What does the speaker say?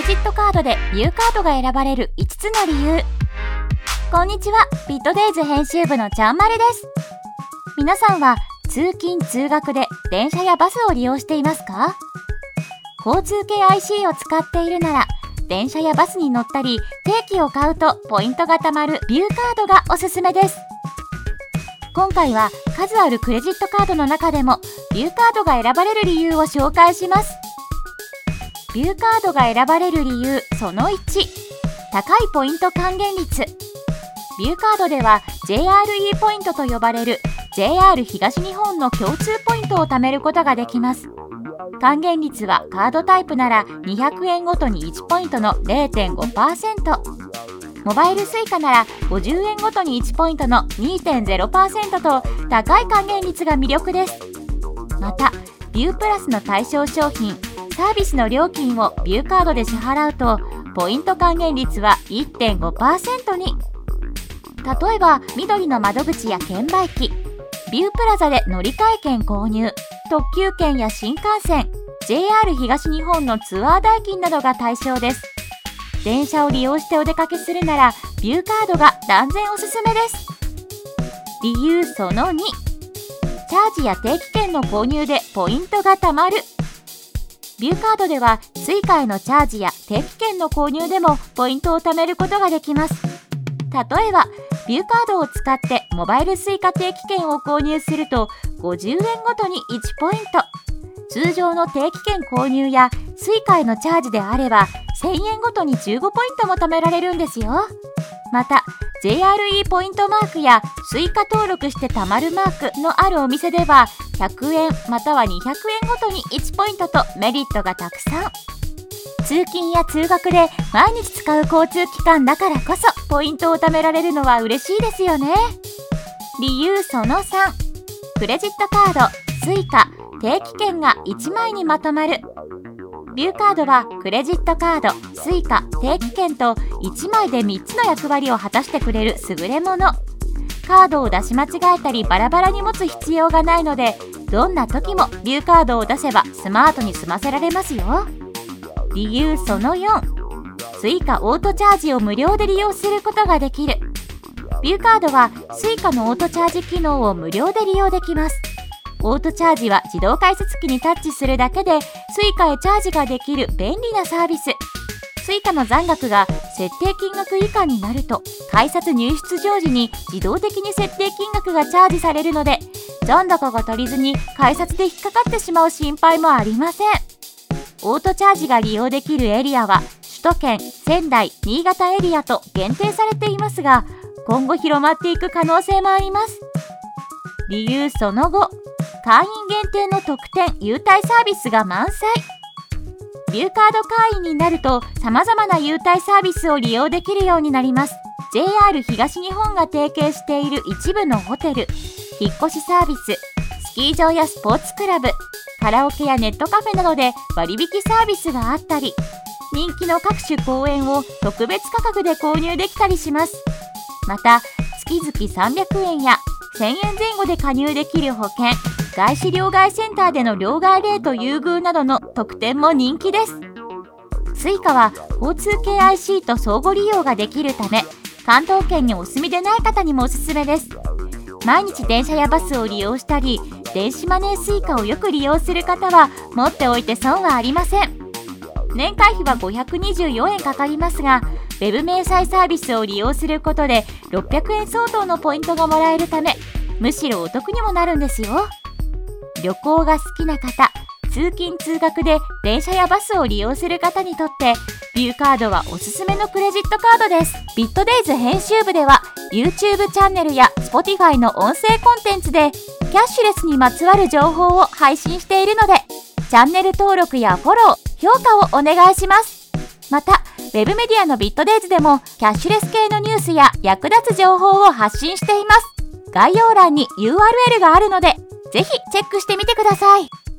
レジットカードでビューカードが選ばれる5つの理由。こんにちは。ビットデイズ編集部のちゃんまるです。皆さんは通勤通学で電車やバスを利用していますか？交通系 IC を使っているなら電車やバスに乗ったり定期を買うとポイントが貯まるビューカードがおすすめです。今回は数あるクレジットカードの中でもビューカードが選ばれる理由を紹介します。ビューカードが選ばれる理由その1高いポイント還元率。ビューカードでは JRE ポイントと呼ばれる JR 東日本の共通ポイントを貯めることができます。還元率はカードタイプなら200円ごとに1ポイントの0.5%モバイル Suica なら50円ごとに1ポイントの2.0%と高い還元率が魅力です。またビュープラスの対象商品サービスの料金をビューカードで支払うとポイント還元率は1.5%に。例えば緑の窓口や券売機ビュープラザで乗り換え券購入特急券や新幹線 JR 東日本のツアー代金などが対象です。電車を利用してお出かけするならビューカードが断然おすすめです。理由その2チャージや定期券の購入でポイントが貯まる。ビューカードでは Suica へのチャージや定期券の購入でもポイントを貯めることができます。例えばビューカードを使ってモバイル Suica 定期券を購入すると50円ごとに1ポイント。通常の定期券購入や Suica へのチャージであれば1000円ごとに15ポイントも貯められるんですよ。また JRE ポイントマークや Suica 登録して貯まるマークのあるお店では100円または200円ごとに1ポイントとメリットがたくさん。通勤や通学で毎日使う交通機関だからこそポイントを貯められるのは嬉しいですよね。理由その3クレジットカード Suica 定期券が1枚にまとまる。ビューカードはクレジットカード Suica 定期券と1枚で3つの役割を果たしてくれる優れもの。カードを出し間違えたりバラバラに持つ必要がないのでどんな時もビューカードを出せばスマートに済ませられますよ。理由その4 Suica オートチャージを無料で利用することができる。ビューカードは Suica のオートチャージ機能を無料で利用できます。オートチャージは自動改札機にタッチするだけで Suica へチャージができる便利なサービス。Suica の残額が設定金額以下になると改札入出場時に自動的に設定金額がチャージされるので残高が足りずに改札で引っかかってしまう心配もありません。オートチャージが利用できるエリアは首都圏仙台新潟エリアと限定されていますが今後広まっていく可能性もあります。理由その後。会員限定の特典優待サービスが満載。ビューカード会員になると様々な優待サービスを利用できるようになります。JR 東日本が提携している一部のホテル引っ越しサービススキー場やスポーツクラブカラオケやネットカフェなどで割引サービスがあったり人気の各種公演を特別価格で購入できたりします。また月々300円や1000円前後で加入できる保険外資両替センターでの両替レート優遇などの特典も人気です。Suica は交通系 IC と相互利用ができるため関東圏にお住みでない方にもおすすめです。毎日電車やバスを利用したり電子マネー Suica をよく利用する方は持っておいて損はありません。年会費は524円かかりますが Web 明細サービスを利用することで600円相当のポイントがもらえるためむしろお得にもなるんですよ。旅行が好きな方通勤通学で電車やバスを利用する方にとってビューカードはおすすめのクレジットカードです。ビットデイズ編集部では YouTube チャンネルや Spotify の音声コンテンツでキャッシュレスにまつわる情報を配信しているのでチャンネル登録やフォロー評価をお願いします。また Web メディアのビットデイズでもキャッシュレス系のニュースや役立つ情報を発信しています。概要欄に URL があるのでぜひチェックしてみてください。